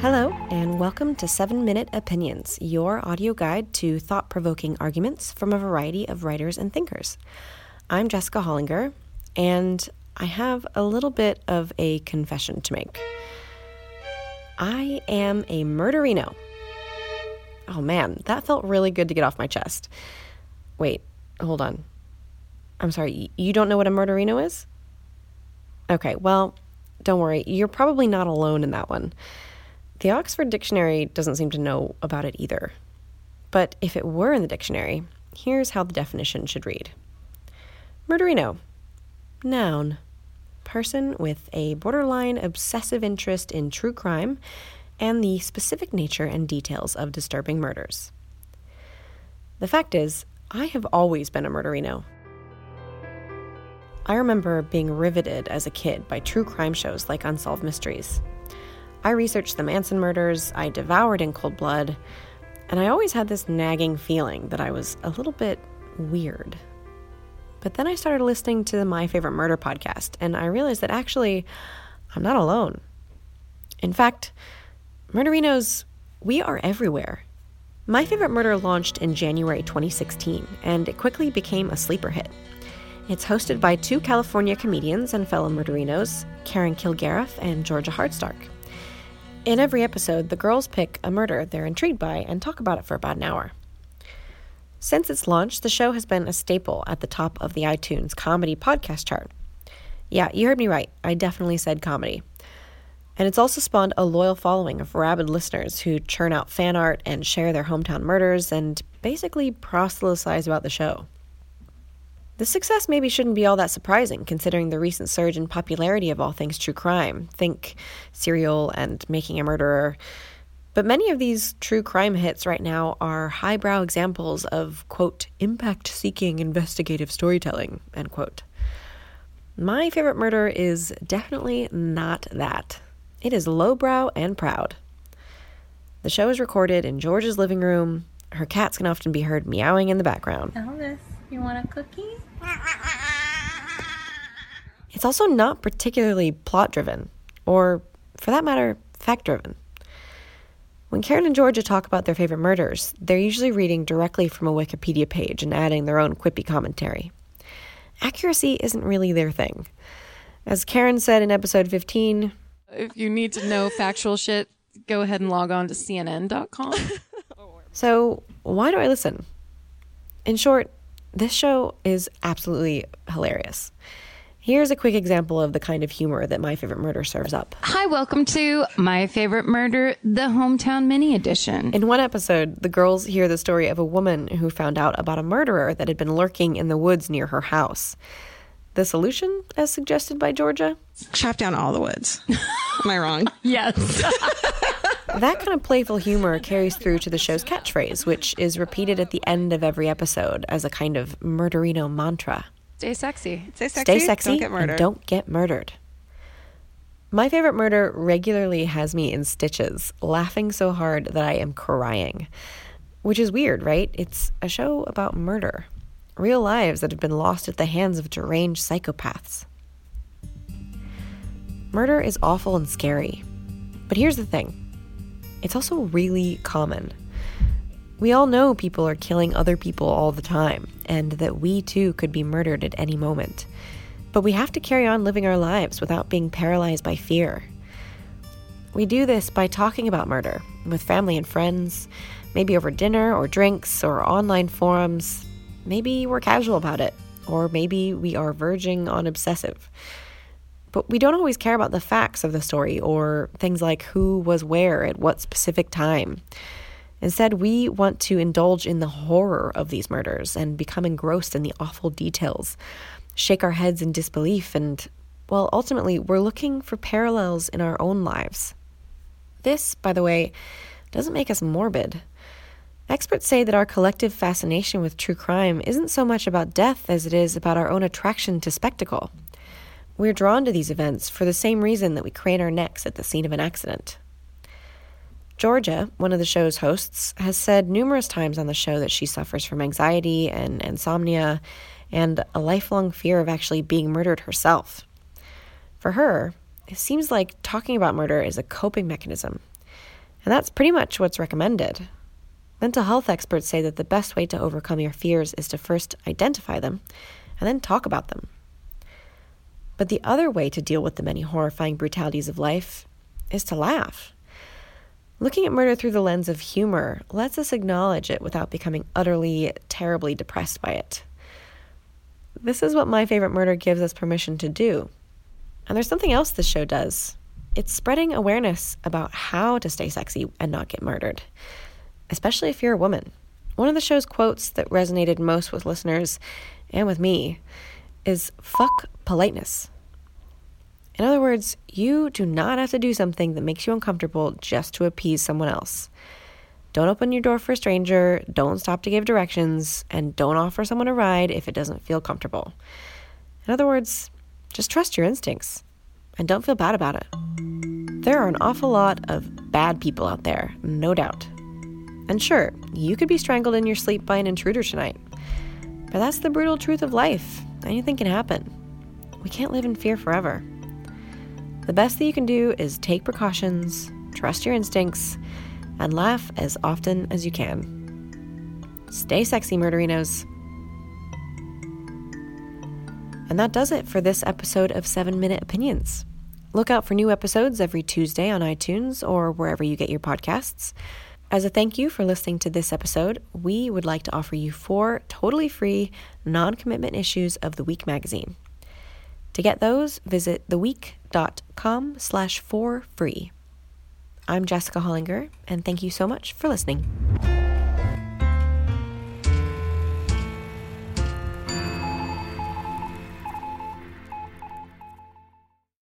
Hello, and welcome to 7 Minute Opinions, your audio guide to thought provoking arguments from a variety of writers and thinkers. I'm Jessica Hollinger, and I have a little bit of a confession to make. I am a murderino. Oh man, that felt really good to get off my chest. Wait, hold on. I'm sorry, you don't know what a murderino is? Okay, well, don't worry, you're probably not alone in that one. The Oxford Dictionary doesn't seem to know about it either. But if it were in the dictionary, here's how the definition should read Murderino. Noun. Person with a borderline obsessive interest in true crime and the specific nature and details of disturbing murders. The fact is, I have always been a murderino. I remember being riveted as a kid by true crime shows like Unsolved Mysteries. I researched the Manson murders, I devoured in cold blood, and I always had this nagging feeling that I was a little bit weird. But then I started listening to My Favorite Murder podcast, and I realized that actually I'm not alone. In fact, Murderinos, we are everywhere. My Favorite Murder launched in January 2016, and it quickly became a sleeper hit. It's hosted by two California comedians and fellow murderinos, Karen Kilgariff and Georgia Hardstark. In every episode, the girls pick a murder they're intrigued by and talk about it for about an hour. Since its launch, the show has been a staple at the top of the iTunes comedy podcast chart. Yeah, you heard me right. I definitely said comedy. And it's also spawned a loyal following of rabid listeners who churn out fan art and share their hometown murders and basically proselytize about the show. This success maybe shouldn't be all that surprising, considering the recent surge in popularity of all things true crime. Think Serial and Making a Murderer. But many of these true crime hits right now are highbrow examples of, quote, impact seeking investigative storytelling, end quote. My favorite murder is definitely not that. It is lowbrow and proud. The show is recorded in Georgia's living room. Her cats can often be heard meowing in the background. Elvis, you want a cookie? It's also not particularly plot driven, or for that matter, fact driven. When Karen and Georgia talk about their favorite murders, they're usually reading directly from a Wikipedia page and adding their own quippy commentary. Accuracy isn't really their thing. As Karen said in episode 15, If you need to know factual shit, go ahead and log on to CNN.com. so why do I listen? In short, this show is absolutely hilarious. Here's a quick example of the kind of humor that My Favorite Murder serves up. Hi, welcome to My Favorite Murder, the Hometown Mini Edition. In one episode, the girls hear the story of a woman who found out about a murderer that had been lurking in the woods near her house. The solution, as suggested by Georgia? Chop down all the woods. Am I wrong? Yes. That kind of playful humor carries through to the show's catchphrase, which is repeated at the end of every episode as a kind of murderino mantra. Stay sexy. Stay sexy. Stay sexy Don't get murdered. and don't get murdered. My favorite murder regularly has me in stitches, laughing so hard that I am crying. Which is weird, right? It's a show about murder. Real lives that have been lost at the hands of deranged psychopaths. Murder is awful and scary. But here's the thing it's also really common. We all know people are killing other people all the time, and that we too could be murdered at any moment. But we have to carry on living our lives without being paralyzed by fear. We do this by talking about murder with family and friends, maybe over dinner or drinks or online forums. Maybe we're casual about it, or maybe we are verging on obsessive. But we don't always care about the facts of the story or things like who was where at what specific time. Instead, we want to indulge in the horror of these murders and become engrossed in the awful details, shake our heads in disbelief, and, well, ultimately, we're looking for parallels in our own lives. This, by the way, doesn't make us morbid. Experts say that our collective fascination with true crime isn't so much about death as it is about our own attraction to spectacle. We're drawn to these events for the same reason that we crane our necks at the scene of an accident. Georgia, one of the show's hosts, has said numerous times on the show that she suffers from anxiety and insomnia and a lifelong fear of actually being murdered herself. For her, it seems like talking about murder is a coping mechanism. And that's pretty much what's recommended. Mental health experts say that the best way to overcome your fears is to first identify them and then talk about them. But the other way to deal with the many horrifying brutalities of life is to laugh. Looking at murder through the lens of humor lets us acknowledge it without becoming utterly, terribly depressed by it. This is what My Favorite Murder gives us permission to do. And there's something else this show does it's spreading awareness about how to stay sexy and not get murdered, especially if you're a woman. One of the show's quotes that resonated most with listeners and with me is fuck politeness. In other words, you do not have to do something that makes you uncomfortable just to appease someone else. Don't open your door for a stranger, don't stop to give directions, and don't offer someone a ride if it doesn't feel comfortable. In other words, just trust your instincts and don't feel bad about it. There are an awful lot of bad people out there, no doubt. And sure, you could be strangled in your sleep by an intruder tonight. But that's the brutal truth of life. Anything can happen. We can't live in fear forever. The best that you can do is take precautions, trust your instincts, and laugh as often as you can. Stay sexy, murderinos. And that does it for this episode of 7 Minute Opinions. Look out for new episodes every Tuesday on iTunes or wherever you get your podcasts. As a thank you for listening to this episode, we would like to offer you four totally free, non commitment issues of The Week magazine. To get those, visit theweek.com slash for free. I'm Jessica Hollinger, and thank you so much for listening.